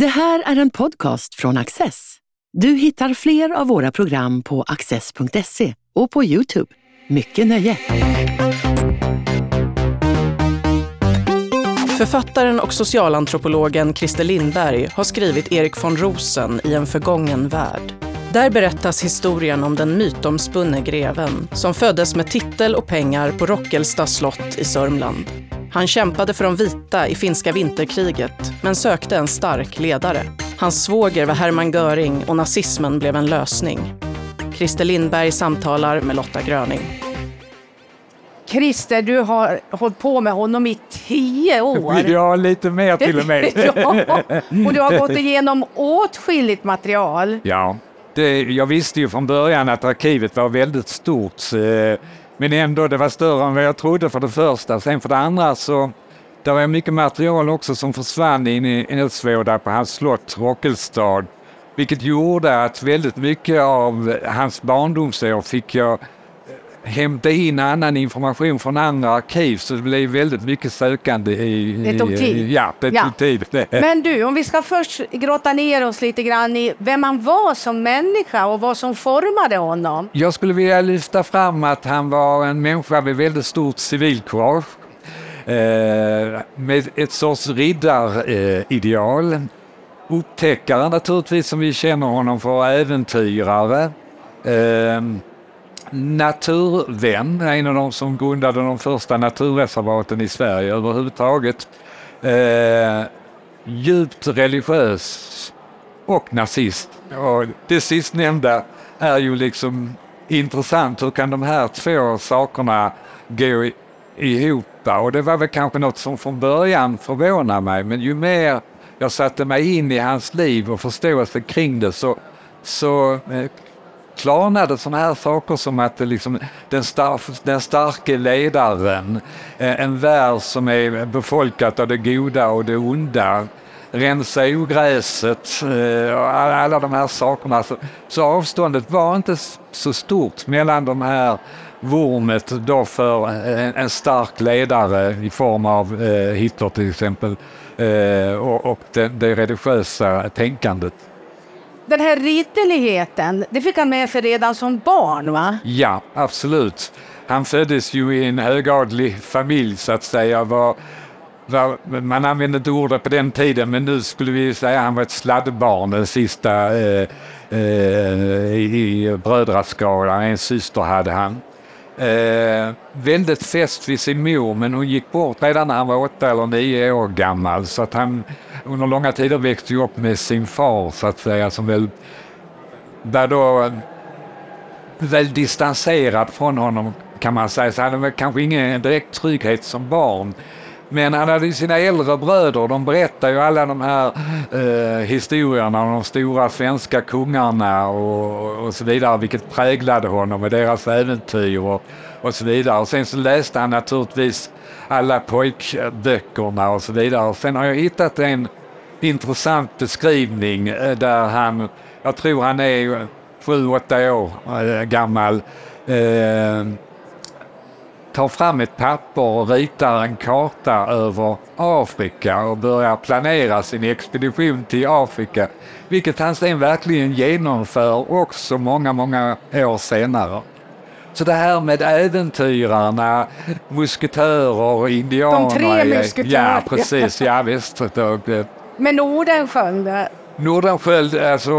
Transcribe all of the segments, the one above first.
Det här är en podcast från Access. Du hittar fler av våra program på access.se och på Youtube. Mycket nöje! Författaren och socialantropologen Christer Lindberg har skrivit Erik von Rosen i en förgången värld. Där berättas historien om den mytomspunne greven som föddes med titel och pengar på Rockelsta slott i Sörmland. Han kämpade för de vita i finska vinterkriget, men sökte en stark ledare. Hans svåger var Hermann Göring och nazismen blev en lösning. Christer Lindberg samtalar med Lotta Gröning. Christer, du har hållit på med honom i tio år. Ja, lite mer till och med. ja, och du har gått igenom åtskilligt material. Ja, det, jag visste ju från början att arkivet var väldigt stort. Eh, men ändå, det var större än vad jag trodde för det första. Sen för det andra så det var mycket material också som försvann in i Eldsvåda på hans slott Rockelstad. Vilket gjorde att väldigt mycket av hans barndomsår fick jag hämta in annan information från andra arkiv så det blev väldigt mycket sökande i... Det tog tid. Ja, det Ja. tog tid. Men du, om vi ska först grotta ner oss lite grann i vem han var som människa och vad som formade honom. Jag skulle vilja lyfta fram att han var en människa med väldigt stort civilkurage. Eh, med ett sorts riddarideal. Eh, Upptäckare naturligtvis som vi känner honom för, äventyrare. Naturvän, en av de som grundade de första naturreservaten i Sverige överhuvudtaget. Eh, djupt religiös och nazist. Och det sistnämnda är ju liksom intressant. Hur kan de här två sakerna gå ihop? Och det var väl kanske något som från början förvånade mig. Men ju mer jag satte mig in i hans liv och förståelse kring det så, så eh, klarnade sådana här saker som att det liksom, den, star den starke ledaren, eh, en värld som är befolkad av det goda och det onda, rensa ogräset eh, och alla, de här sakerna. Så, avståndet var inte så stort mellan de här vurmet då för en, stark ledare i form av eh, Hitler till exempel och, det religiösa tänkandet. Den här ridderligheten, det fick han med sig redan som barn va? Ja, absolut. Han föddes ju i en högadlig familj så att säga. Var, var, man använde inte ordet på den tiden men nu skulle vi säga att han var ett sladdbarn, den sista eh, eh, i i brödraskaran. En syster hade han. Eh, väldigt fäst vid sin mor men hon gick bort redan när han var åtta eller nio år gammal så att han under långa tider växte upp med sin far så att säga som väl var då eh, väl distanserad från honom kan man säga. Så han hade väl kanske ingen direkt trygghet som barn. Men han hade ju sina äldre bröder, de berättar ju alla de här eh, historierna om de stora svenska kungarna och, och så vidare, vilket präglade honom med deras äventyr och, och så vidare. Och sen så läste han naturligtvis alla pojkböckerna och så vidare. Och sen har jag hittat en intressant beskrivning eh, där han, jag tror han är sju, åtta år eh, gammal, eh, tar fram ett papper och ritar en karta över Afrika och börjar planera sin expedition till Afrika. Vilket han sen verkligen genomför också många, många år senare. Så det här med äventyrarna, musketörer, indianer. De tre musketörerna. Ja, precis. Ja, visst. Nordenskjöld där. Nordenskiöld, alltså,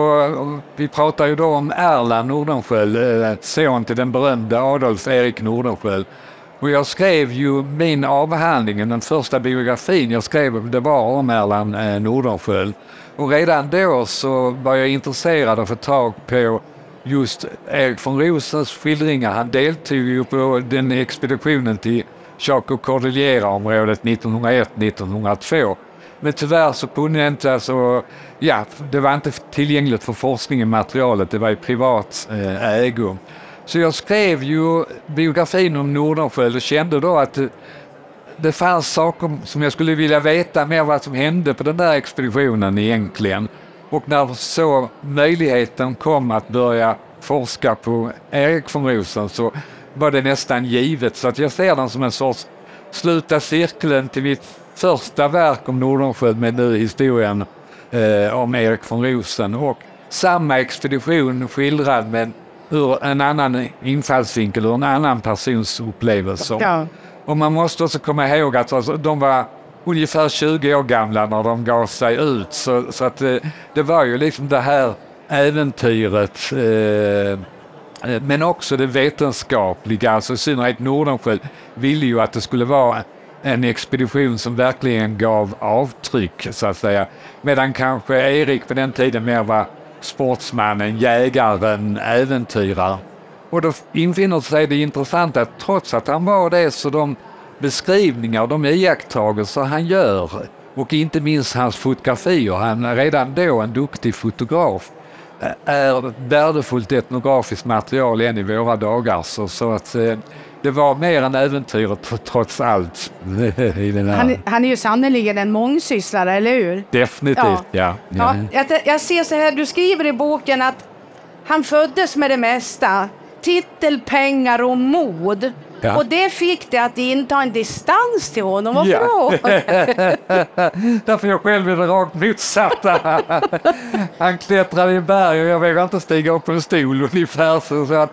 vi pratar ju då om Erland Nordenskiöld, eh, son till den berömde Adolf Erik Nordenskiöld. Och jag skrev ju min avhandling, den första biografin jag skrev, det var om Erland eh, Nordenskiöld. Och redan då så var jag intresserad av att få tag på just Erik von Rosens skildringar. Han deltog ju på den expeditionen till Chaco Cordillera-området 1901-1902. Men tyvärr så kunde jag inte, alltså, ja, det var inte tillgängligt för forskningen materialet, det var i privat eh, ägo. Så jag skrev ju biografin om Nordenskiöld och kände då att eh, det, fanns saker som jag skulle vilja veta mer vad som hände på den där expeditionen egentligen. Och när så möjligheten kom att börja forska på Erik von Rosen så var det nästan givet. Så att jag ser den som en sorts sluta cirkeln till mitt första verk om Nordenskiöld med nu historien eh, om Erik von Rosen. Och samma expedition skildrad med ur en annan infallsvinkel, ur en annan persons upplevelse. Ja. Och man måste också komma ihåg att alltså, de var ungefär 20 år gamla när de gav sig ut. Så, så att det, det var ju liksom det här äventyret eh, Eh, Men också det vetenskapliga, alltså i synnerhet Nordenskiöld ville ju att det skulle vara en expedition som verkligen gav avtryck så att säga. Medan kanske Erik på den tiden mer var sportsmannen, jägaren, äventyraren. Och då infinner sig det intressanta att trots att han var det så de beskrivningar och de iakttagelser han gör och inte minst hans fotografier, han är redan då en duktig fotograf, är värdefullt etnografiskt material än i våra dagar. Så, så att eh, det var mer än äventyret trots allt. I den här. Han, är- han är ju sannerligen en mångsysslare, eller hur? Definitivt, ja. Ja, jag, jag ser så här, du skriver i boken att han föddes med det mesta. Titel, pengar och mod. Ja. Och det fick det att inta en distans till honom. Varför Ja. då? Därför jag själv är det rakt motsatta. Han klättrade i berg och jag vågade inte stiga upp på en stol ungefär. Så, så att,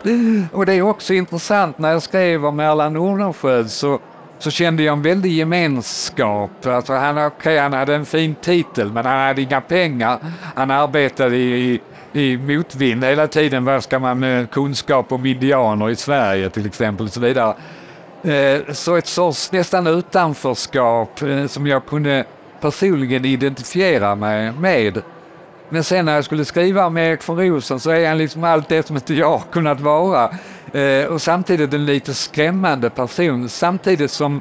och det är också intressant när jag skrev om Erland Nordenskiöld så, så kände jag en väldig gemenskap. Alltså han, okay, han hade en fin titel men han hade inga pengar. Han arbetade i, i, motvind hela tiden. Vad ska man med kunskap om indianer i Sverige till exempel och så vidare. Eh, så ett sorts nästan utanförskap eh, som jag kunde personligen identifiera mig med. Men sen när jag skulle skriva om Erik von Rosen så är han liksom allt det som inte jag har kunnat vara. Och samtidigt en lite skrämmande person. Samtidigt som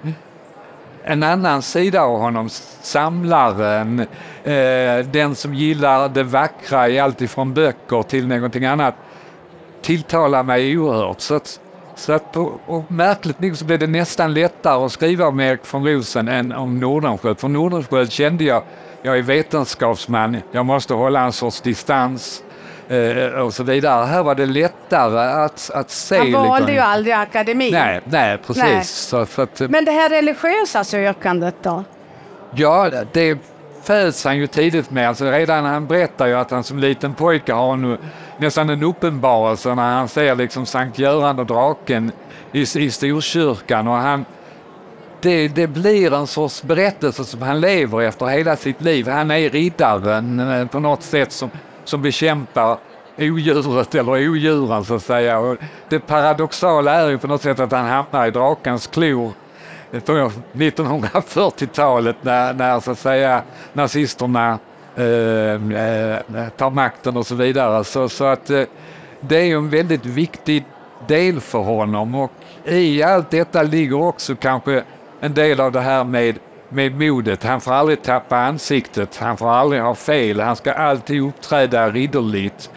en annan sida av honom, samlaren, eh, den som gillar det vackra i allt ifrån böcker till någonting annat, tilltalar mig oerhört. Så att, så att på, och märkligt nog så blev det nästan lättare att skriva om Erik von Rosen än om Nordenskiöld. För Nordenskiöld kände jag, jag är vetenskapsman, jag måste hålla en sorts distans eh, och så vidare. Här var det lättare att, att se. Han valde liksom- ju aldrig akademi. Nej, nej precis. Nej. Så för att, Men det här religiösa sökandet då? Ja, det föds han ju tidigt med. Alltså redan han berättar ju att han som liten pojke har en, nästan en uppenbarelse när han ser liksom Sankt Göran och draken i, i Storkyrkan. Och han, det, det blir en sorts berättelse som han lever efter hela sitt liv. Han är riddaren eh, på något sätt som, som bekämpar odjuret eller odjuren så att säga. Och det paradoxala är ju på något sätt att han hamnar i drakens klor på 1940-talet när, när så att säga nazisterna eh, eh, tar makten och så vidare. Så, så att eh, det är ju en väldigt viktig del för honom och i allt detta ligger också kanske en del av det här med, med modet. Han får aldrig tappa ansiktet, han får aldrig ha fel, han ska alltid uppträda ridderligt.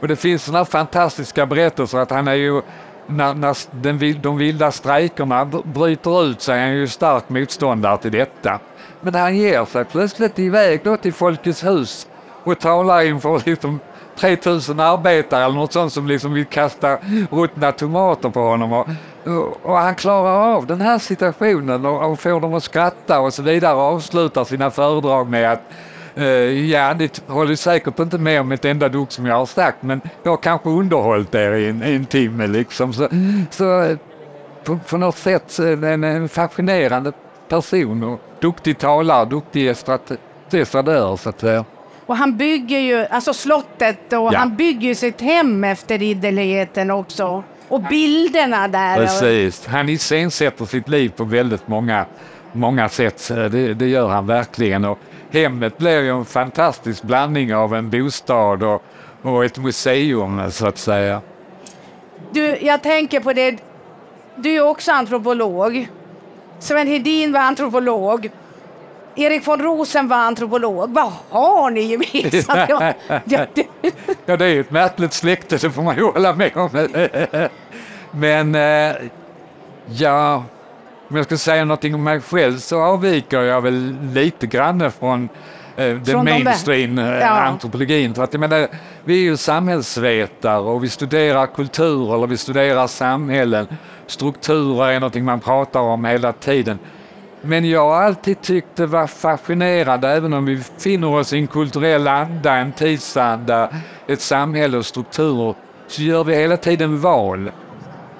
Och det finns sådana fantastiska berättelser att han är ju när, när den, de vilda strejkerna bryter ut så är han ju stark motståndare till detta. Men han ger sig plötsligt iväg då till Folkets hus och talar inför liksom 3000 arbetare eller något sånt som liksom vill kasta ruttna tomater på honom. Och, och, han klarar av den här situationen och, och får dem att skratta och så vidare och avslutar sina föredrag med att Eh, ja, det håller säkert inte med om ett enda dugg som jag har sagt, men jag har kanske underhållit er i en, i en timme liksom. Så, så på, på något sätt en, en fascinerande person och duktig talare, duktig estradör så att säga. Och han bygger ju, alltså slottet, och Ja. han bygger sitt hem efter ridderligheten också. Och bilderna där. Precis. Han iscensätter sitt liv på väldigt många, många sätt. Det, det gör han verkligen. Och hemmet blir ju en fantastisk blandning av en bostad och, och ett museum så att säga. Du, jag tänker på det, du är också antropolog. Sven Hedin var antropolog. Erik von Rosen var antropolog. Vad har ni gemensamt? Ja, det- är ett märkligt släkte, det får man ju hålla med om. Men eh, ja, om jag ska säga någonting om mig själv så avviker jag väl lite grann från eh, den Från de där. mainstream eh, Ja. antropologin. För att, jag menar, vi är ju samhällsvetare och vi studerar kultur eller vi studerar samhällen. Strukturer är någonting man pratar om hela tiden. Men jag har alltid tyckt det var fascinerande, även om vi finner oss i en kulturell anda, en tidsanda, ett samhälle och strukturer, så gör vi hela tiden val.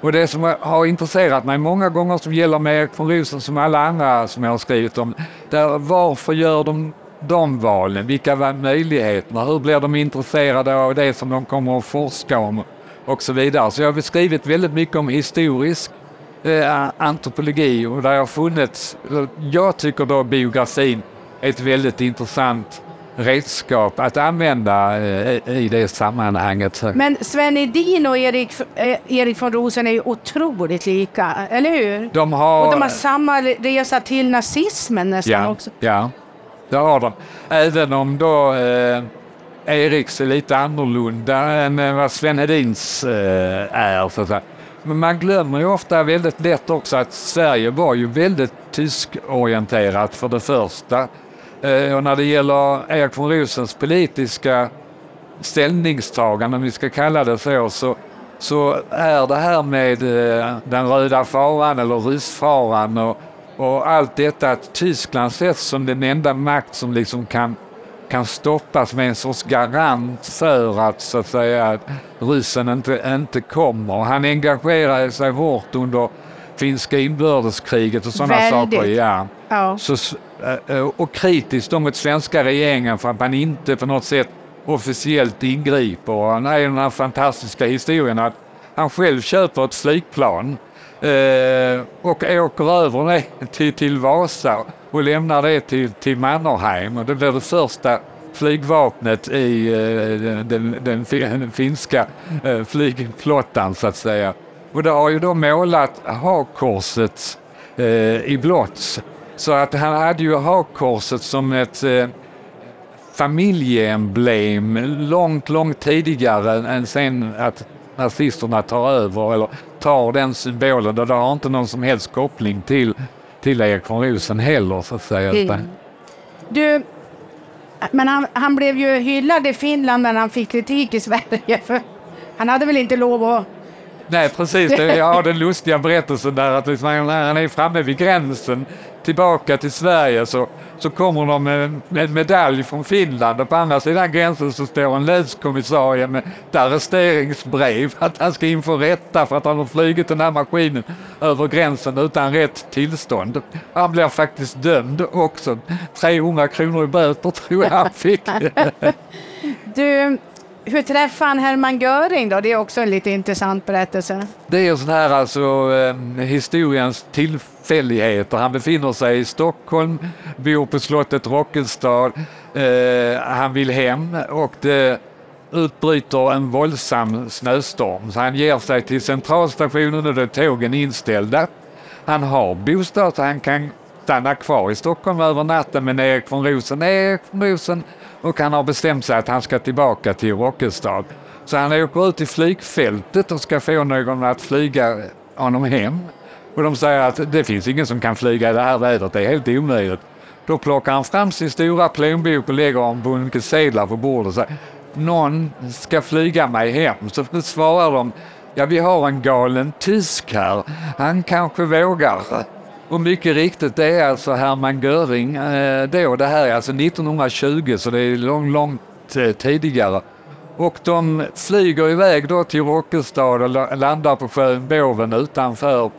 Och det som har intresserat mig många gånger som gäller med Erik von Rosen som alla andra som jag har skrivit om, där varför gör de de valen? Vilka var möjligheterna? Hur blir de intresserade av det som de kommer att forska om? Och så vidare. Så jag har skrivit väldigt mycket om historisk eh, antropologi och där har funnits, eh, jag tycker då biografin är ett väldigt intressant redskap att använda eh, i det sammanhanget. Men Sven Edin och Erik, eh, Erik von Rosen är ju otroligt lika, eller hur? De har, och de har samma resa till nazismen nästan ja, också. Ja, det har de. Även om då eh, Eriks är lite annorlunda än eh, vad Sven Hedins eh, är. Så att. Men man glömmer ju ofta väldigt lätt också att Sverige var ju väldigt tyskorienterat för det första. Eh, och när det gäller Erik von Rosens politiska ställningstagande, om vi ska kalla det så, så, så är det här med eh, den röda faran eller ryssfaran och, och allt detta att Tyskland ses som den enda makt som liksom kan kan stoppas med en sorts garant för att så att säga att ryssen inte, inte kommer. Han engagerade sig hårt under finska inbördeskriget och sådana saker. Ja ja. Så, eh, eh, och kritiskt mot svenska regeringen för att man inte på något sätt officiellt ingriper. Han är den här fantastiska historien att han själv köper ett flygplan eh, och åker över det till, till Vasa och lämnar det till, till Mannerheim och det blir det första flygvapnet i eh, den, den, den, finska eh, flygflottan så att säga. Och det har ju då målat hakkorset eh, i blått. Så att han hade ju hakkorset som ett eh, familjeemblem långt, långt tidigare än sen att nazisterna tar över eller tar den symbolen. Det har inte någon som helst koppling till till Erik von Rosen heller så att säga. Mm. Du, men han, han, blev ju hyllad i Finland när han fick kritik i Sverige. För han hade väl inte lov att... Nej precis, jag har den lustiga berättelsen där att liksom när han är framme vid gränsen tillbaka till Sverige så, så kommer de med, med medalj från Finland och på andra sidan gränsen så står en länskommissarie med ett arresteringsbrev att han ska inför rätta för att han har flugit den här maskinen över gränsen utan rätt tillstånd. Han blir faktiskt dömd också. 300 kronor i böter tror jag han fick. du, hur träffade han Hermann Göring då? Det är också en lite intressant berättelse. Det är sån här alltså ehm, historiens tillfälligheter. Han befinner sig i Stockholm, bor på slottet Rockenstad. Eh, han vill hem och det utbryter en våldsam snöstorm. Så han ger sig till centralstationen och då är tågen inställda. Han har bostad så han kan stanna kvar i Stockholm över natten men Erik von Rosen är Erik von Rosen och han har bestämt sig att han ska tillbaka till Rockestad. Så han åker ut till flygfältet och ska få någon att flyga honom hem. Och de säger att det finns ingen som kan flyga i det här vädret, det är helt omöjligt. Då plockar han fram sin stora plånbok och lägger en bunke sedlar på bordet och säger någon ska flyga mig hem. Så svarar de, ja vi har en galen tysk här, han kanske vågar. Och mycket riktigt, det är alltså Hermann Göring eh, då. Det här är alltså 1920 så det är långt, långt tidigare. Och de flyger iväg då till Rockestad och landar på sjön Boven utanför.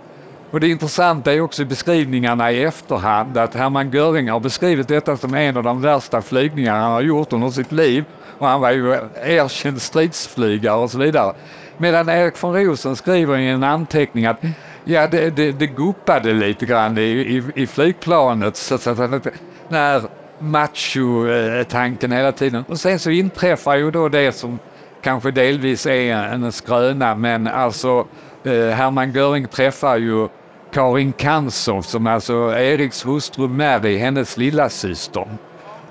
Och det intressanta är också beskrivningarna i efterhand att Hermann Göring har beskrivit detta som en av de värsta flygningar han har gjort under sitt liv. Och han var ju erkänd stridsflygare och så vidare. Medan Erik von Rosen skriver i en anteckning att Ja, det, det, det guppade lite grann i, i, i flygplanet. Så, så, så, när macho-tanken eh, hela tiden. Och sen så inträffar ju då det som kanske delvis är en skröna, men alltså eh, Hermann Göring träffar ju Karin Kansov som alltså Eriks hustru Mary, hennes lilla syster.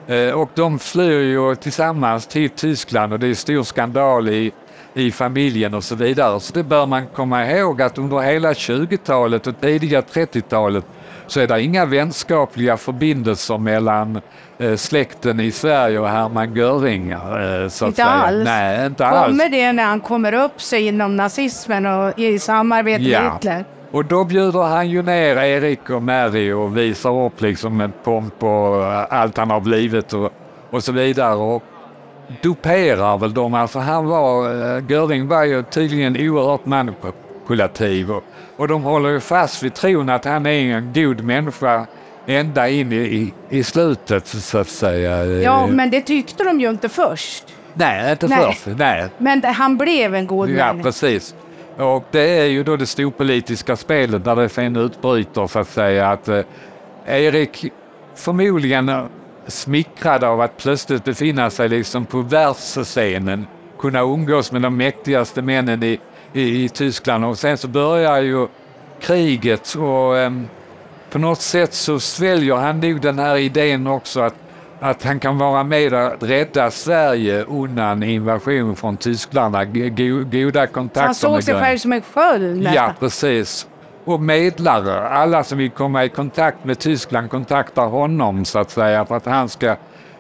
Eh, och de flyr ju tillsammans till Tyskland och det är stor skandal i i familjen och så vidare. Så det bör man komma ihåg att under hela 20-talet och tidiga 30-talet så är det inga vänskapliga förbindelser mellan eh, släkten i Sverige och Hermann Göring. Eh, så inte alls? Nej, inte kommer alls. det när han kommer upp sig inom nazismen och i samarbete ja. med Hitler? Och då bjuder han ju ner Erik och Mary och visar upp liksom en pomp och allt han har blivit och, och så vidare. Och duperar väl dem. Alltså han var, uh, Göring var ju tydligen oerhört manipulativ och, och de håller ju fast vid tron att han är en god människa ända in i, i, slutet så att säga. Ja, men det tyckte de ju inte först. Nej, inte Nej. först. Nej. Men han blev en god Ja, man. precis. Och det är ju då det storpolitiska spelet där det sen utbryter så att säga att eh, Erik förmodligen eh, smickrad av att plötsligt befinna sig liksom på världsscenen, kunna umgås med de mäktigaste männen i, i, i Tyskland och sen så börjar ju kriget och em, på något sätt så sväljer han nog den här idén också att, att han kan vara med att rädda Sverige undan invasion från tyskarna. Go- goda kontakter Han såg med sig själv som en sköld Ja, precis. Och medlare, alla som vill komma i kontakt med Tyskland kontaktar honom så att säga för att han ska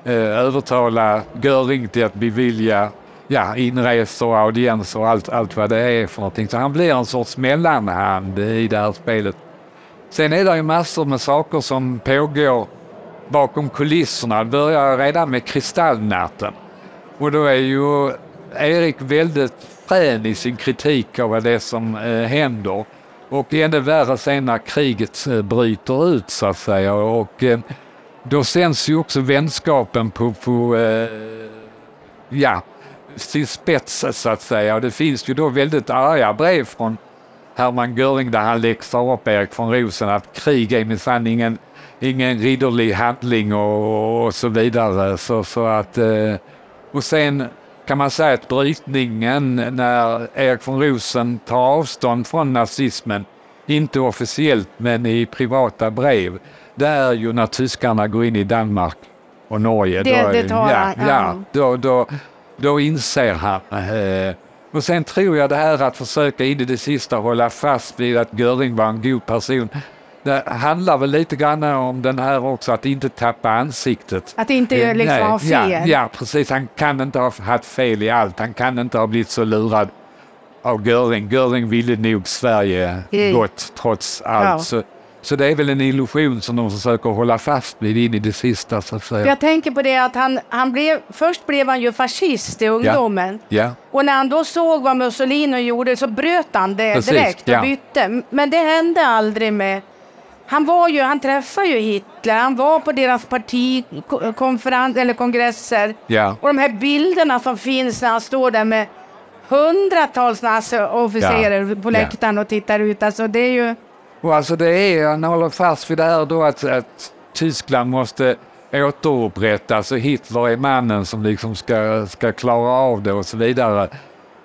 eh, övertala Göring till att bevilja ja, inresor audienser och allt, allt vad det är för någonting. Så han blir en sorts mellanhand i det här spelet. Sen är det ju massor med saker som pågår bakom kulisserna. Det börjar redan med kristallnatten. Och då är ju Erik väldigt frän i sin kritik av vad det är som eh, händer. Och ännu värre sen när kriget eh, bryter ut så att säga. Och eh, då sänds ju också vänskapen på, på eh, ja, sin spets så att säga. Och det finns ju då väldigt arga brev från Hermann Göring där han läxar upp Erik von Rosen att krig är minsann ingen, ingen ridderlig handling och, och så vidare. Så, så att, eh, och sen kan man säga att brytningen när Erik von Rosen tar avstånd från nazismen, inte officiellt men i privata brev, det är ju när tyskarna går in i Danmark och Norge. Det- Då det tar ja. ja, då, då, då inser han. Eh, och sen tror jag det här att försöka in i det sista hålla fast vid att Göring var en god person. Det handlar väl lite grann om den här också, att inte tappa ansiktet. Att inte Eh, liksom nej, ha fel. Ja, ja, precis. Han kan inte ha haft fel i allt. Han kan inte ha blivit så lurad av Göring. Göring ville nog Sverige Mm. gott trots allt. Ja. Så, så det är väl en illusion som de försöker hålla fast vid in i det sista så att säga. Jag tänker på det att han, han blev, först blev han ju fascist i ungdomen. Ja, Och när han då såg vad Mussolini gjorde så bröt han det Precis, direkt och ja. bytte. Men det hände aldrig med... Han var ju, han träffade ju Hitler, han var på deras partikonferens eller kongresser. ja. Och de här bilderna som finns när han står där med hundratals naziofficerare Ja, på ja. läktaren och tittar ut. Alltså det är ju... Och alltså det är, han håller fast vid det här då att, att Tyskland måste återupprättas och Hitler är mannen som liksom ska, ska klara av det och så vidare.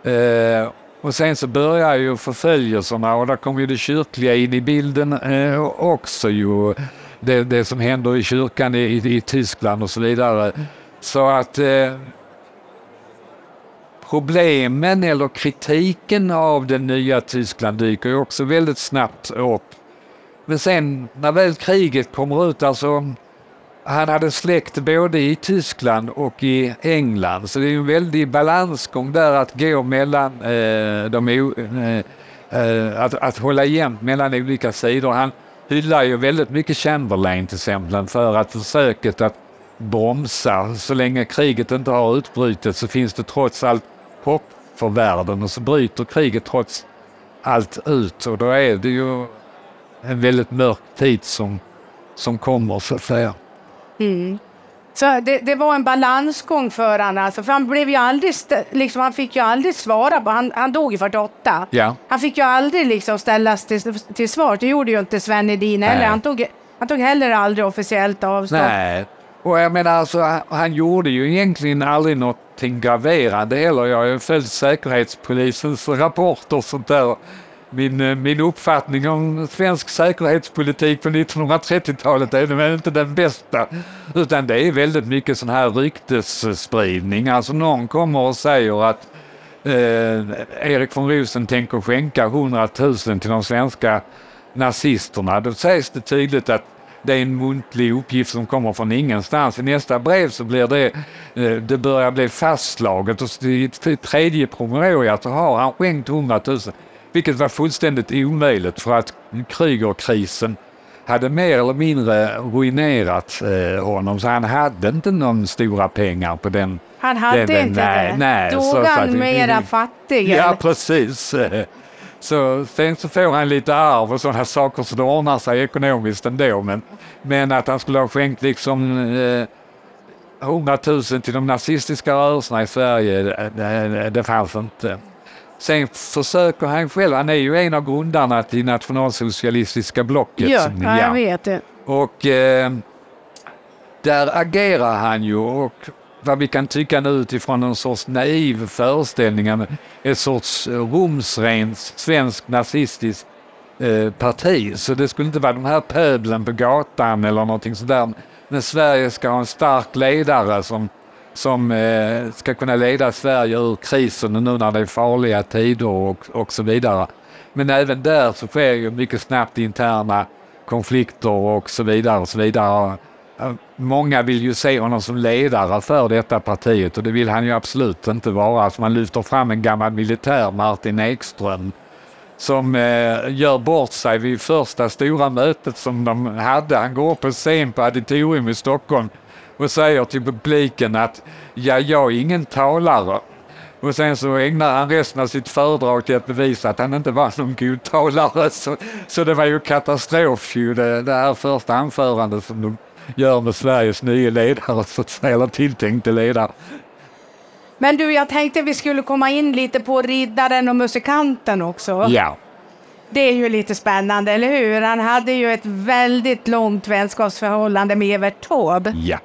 Eh, och sen så börjar ju förföljelserna och där kommer ju det kyrkliga in i bilden eh, också ju. Det, det som händer i kyrkan i, i, i Tyskland och så vidare. Så att eh, problemen eller kritiken av det nya Tyskland dyker ju också väldigt snabbt upp. Men sen när väl kriget kommer ut, alltså han hade släkt både i Tyskland och i England så det är en väldig balansgång där att gå mellan eh, de eh, eh, att, att hålla jämnt mellan olika sidor. Han hyllar ju väldigt mycket Chamberlain till exempel för att försöket att bromsa så länge kriget inte har utbrutit så finns det trots allt hopp för världen och så bryter kriget trots allt ut och då är det ju en väldigt mörk tid som, som kommer så att säga. Mm. Så det, det var en balansgång för honom. Alltså, för han, blev ju aldrig, liksom, han fick ju aldrig svara på... Han, han dog i 48. Ja. Han fick ju aldrig liksom ställas till, till svar. Det gjorde ju inte Sven Hedin heller. Han tog, han tog heller aldrig officiellt avstånd. Nej, och jag menar alltså han, han gjorde ju egentligen aldrig någonting graverande heller. Jag har ju följt Säkerhetspolisens rapporter och sånt där. Min, eh, min uppfattning om svensk säkerhetspolitik på 1930-talet är väl inte den bästa. Utan det är väldigt mycket sån här ryktesspridning. Alltså någon kommer och säger att eh, Erik von Rosen tänker skänka 100 000 till de svenska nazisterna. Då sägs det tydligt att det är en muntlig uppgift som kommer från ingenstans. I nästa brev så blir det, eh, det börjar bli fastslaget och i tredje promemorian så har han skänkt 100 000. Vilket var fullständigt omöjligt för att Krügerkrisen hade mer eller mindre ruinerat eh, honom så han hade inte någon stora pengar på den. Han hade den, inte nej, det? Nej, Dog så- så han att- mera fattig? Ja, precis. Så sen så får han lite arv och sådana saker så det ordnar sig ekonomiskt ändå. Men, men att han skulle ha skänkt liksom eh, 100 000 till de nazistiska rörelserna i Sverige, eh, det, det fanns inte. Sen försöker han själv, han är ju en av grundarna till nationalsocialistiska blocket. Ja, ja, jag vet det. och eh, där agerar han ju och vad vi kan tycka nu utifrån en sorts naiv föreställning ett sorts rumsrent svenskt nazistiskt eh, parti. Så det skulle inte vara de här pöblen på gatan eller någonting sådär. Men Sverige ska ha en stark ledare som, som eh, ska kunna leda Sverige ur krisen nu när det är farliga tider och, och så vidare. Men även där så sker ju mycket snabbt interna konflikter och så vidare och så vidare. Eh, många vill ju se honom som ledare för detta partiet och det vill han ju absolut inte vara. Alltså man lyfter fram en gammal militär, Martin Ekström, som eh, gör bort sig vid första stora mötet som de hade. Han går upp på scen på Auditorium i Stockholm och säger till publiken att ja, jag är ingen talare. Och sen så ägnar han resten av sitt föredrag till att bevisa att han inte var någon god talare. Så, så det var ju katastrof ju det, det här första anförandet som de gör med Sveriges nya ledare, så att säga, eller tilltänkte ledare. Men du, jag tänkte vi skulle komma in lite på riddaren och musikanten också. Ja. Det är ju lite spännande, eller hur? Han hade ju ett väldigt långt vänskapsförhållande med Evert Taube. Ja.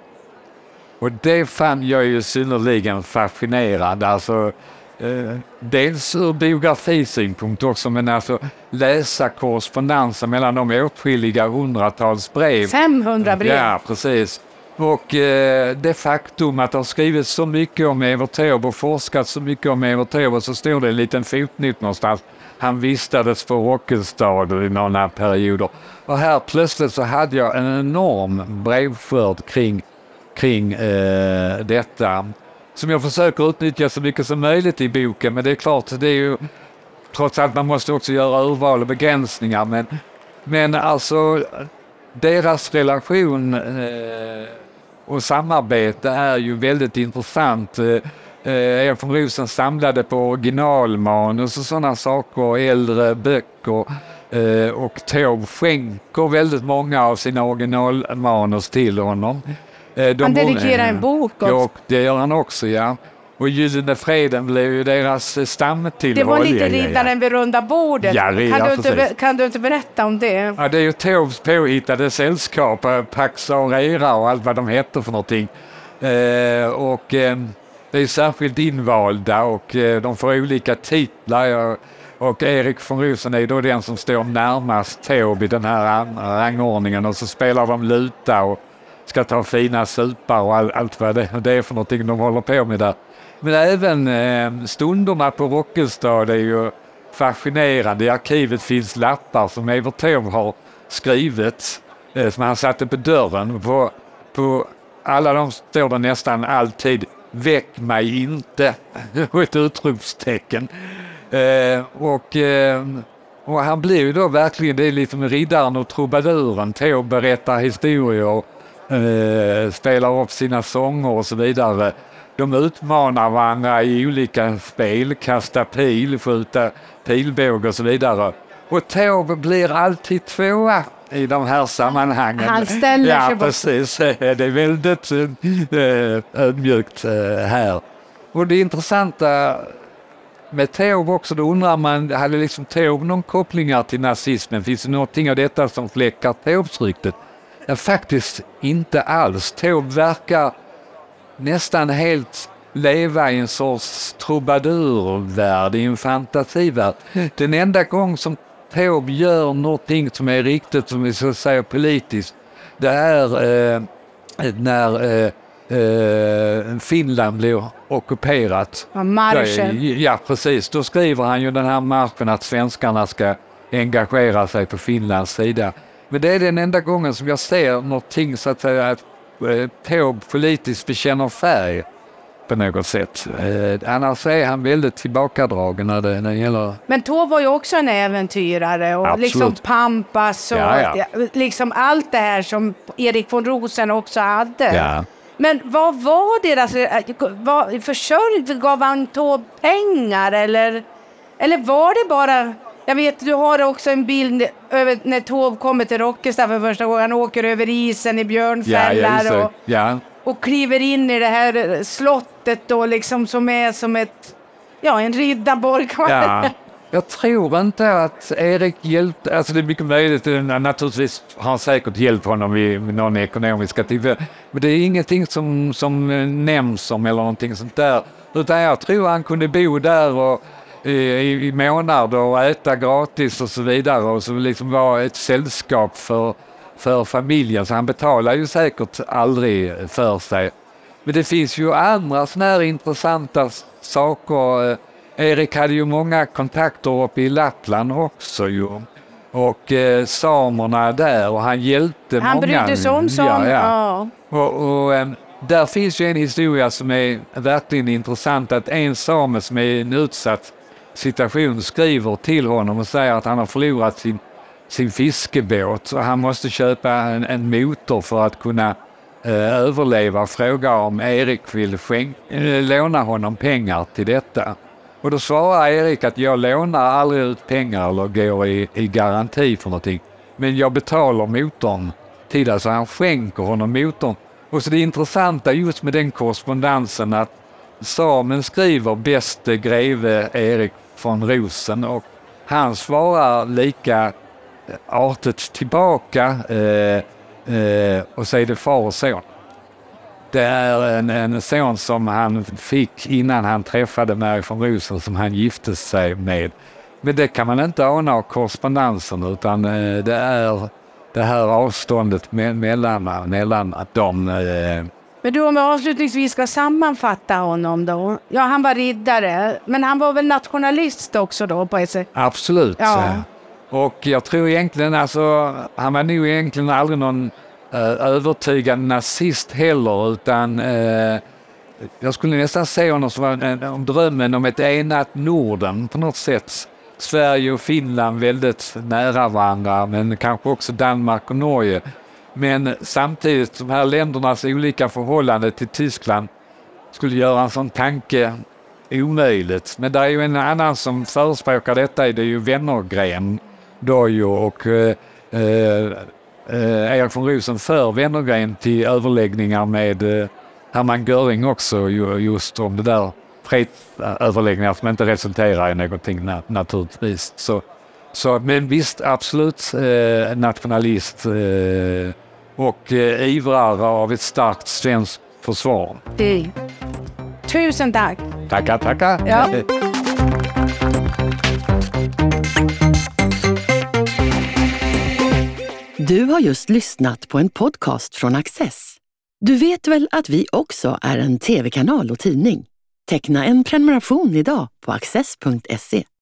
Och det fann jag ju synnerligen fascinerande. Alltså, eh, dels ur biografisynpunkt också, men alltså läsa korrespondensen mellan de åtskilliga hundratals brev 500 brev. Ja, precis. Och eh, det faktum att det har skrivits så mycket om Evert Taube och forskats så mycket om Evert Taube så står det en liten fotnot någonstans. Han vistades på Rockestad i några perioder. Och här plötsligt så hade jag en enorm brevskörd kring, kring eh, detta. Som jag försöker utnyttja så mycket som möjligt i boken. Men det är klart, det är ju trots allt man måste också göra urval och begränsningar. Men, men alltså deras relation eh, och samarbete är ju väldigt intressant. Eh, eh Erik von Rosen samlade på originalmanus och sådana saker, äldre böcker. Eh, och Taube skänker väldigt många av sina originalmanus till honom. Eh, de Han dedikerar en bok också. Ja, det gör han också, ja. Och Gyllene Freden blev ju deras eh, stamtillhåll. Det var lite riddaren vid runda bordet. Ja, kan, du inte, kan du inte berätta om det? Ja, det är ju Taubes påhittade sällskap, Pax Aurera och allt vad de hette för någonting. Eh, och eh, det är särskilt invalda och eh, de får olika titlar. Och, och Erik von Rosen är då den som står närmast Taube i den här an- rangordningen och så spelar de luta och ska ta fina supar och all, allt vad det, det är för någonting de håller på med där. Men även eh, stunderna på Rockelstad är ju fascinerande. I arkivet finns lappar som Evert Taube har skrivit eh, som han satte på dörren. På, på alla de står det nästan alltid Väck mig inte och ett utropstecken. Eh, och, eh, och han blir ju då verkligen, det är lite med riddaren och trubaduren. Taube berättar historier, eh, spelar upp sina sånger och så vidare. De utmanar varandra i olika spel, kasta pil, skjuta pilbåge och så vidare. Och Taube blir alltid tvåa i de här sammanhangen. Han ställer ja, sig precis. Det är väldigt eh, ödmjukt eh, här. Och det intressanta med Taube också, då undrar man, hade liksom Taube någon kopplingar till nazismen? Finns det någonting av detta som fläckar Taubes ryktet? Ja, faktiskt inte alls. Taube verkar nästan helt leva i en sorts trubadurvärld, i en fantasivärld. Den enda gång som Taube gör någonting som är riktigt, som vi så säga politiskt, det är eh, när eh, eh, Finland blir ockuperat. Ja, marschen. Ja, precis. Då skriver han ju den här marschen att svenskarna ska engagera sig på Finlands sida. Men det är den enda gången som jag ser någonting så att säga att eh, Taube politiskt bekänner färg. på något sätt. Eh, annars är han väldigt tillbakadragen när det, när det gäller... Men Taube var ju också en äventyrare och Absolut. liksom Pampas och Ja, ja. liksom allt det här som Erik von Rosen också hade. Ja. Men vad var deras eh, vad, försörjning? Gav han Taube pengar eller, eller var det bara jag vet, du har också en bild över när Taube kommer till Rockestad för första gången. Han åker över isen i björnfällar ja, och, ja, och kliver in i det här slottet då liksom som är som ett, ja en riddarborg. ja. Jag tror inte att Erik hjälpte, alltså det är mycket möjligt, eh, naturligtvis har han säkert hjälpt honom i någon ekonomiska tillfälle, men det är ingenting som, som eh, nämns om eller någonting sånt där. Utan jag tror han kunde bo där och i, i månader och äta gratis och så vidare och så liksom vara ett sällskap för, för familjen. Så han betalar ju säkert aldrig för sig. Men det finns ju andra sådana här intressanta saker. Eh, Erik hade ju många kontakter uppe i Lappland också ju. Och eh, samerna där och han hjälpte Han många. brydde sig om sånt. Ja, ja. Och, och, ehm, där finns ju en historia som är verkligen intressant. Att en same som är en utsatt situation skriver till honom och säger att han har förlorat sin, sin fiskebåt och han måste köpa en, en motor för att kunna eh, överleva och frågar om Erik vill skänk, eh, låna honom pengar till detta. Och då svarar Erik att jag lånar aldrig ut pengar eller går i, i garanti för någonting. Men jag betalar motorn till alltså han skänker honom motorn. Och så det intressanta just med den korrespondensen att samen skriver bäste greve Erik från Rosen och han svarar lika artigt tillbaka eh, eh, och så är det far och son. Det är en, en son som han fick innan han träffade Mary von Rosen som han gifte sig med. Men det kan man inte ana av korrespondensen utan eh, det är det här avståndet me- mellan, mellan dem. Eh, Eh, Men du, om jag avslutningsvis ska sammanfatta honom då. Ja, han var riddare, men han var väl nationalist också då på ett sätt? Absolut. Ja. Eh, Och jag tror egentligen, alltså, han var nog egentligen aldrig någon eh, övertygad nazist heller, utan eh, jag skulle nästan se honom som en, en, om drömmen om ett enat Norden på något sätt. Sverige och Finland väldigt nära varandra, men kanske också Danmark och Norge. Men samtidigt, de här ländernas olika förhållande till Tyskland skulle göra en sån tanke omöjligt. Men det är ju en annan som förespråkar detta, det är ju Wennergren Dojo och eh, eh, eh, Erik von Rosen för Wennergren till överläggningar med eh, Hermann Göring också ju, just om det där fredsöverläggningar som inte resulterar i någonting na- naturligtvis. Så, så, men visst, absolut eh, nationalist eh, och eh, ivrare av ett starkt svenskt försvar. Det. Tusen tack! Tackar, tackar. Ja. Du har just lyssnat på en podcast från Access. Du vet väl att vi också är en tv-kanal och tidning? Teckna en prenumeration idag på access.se.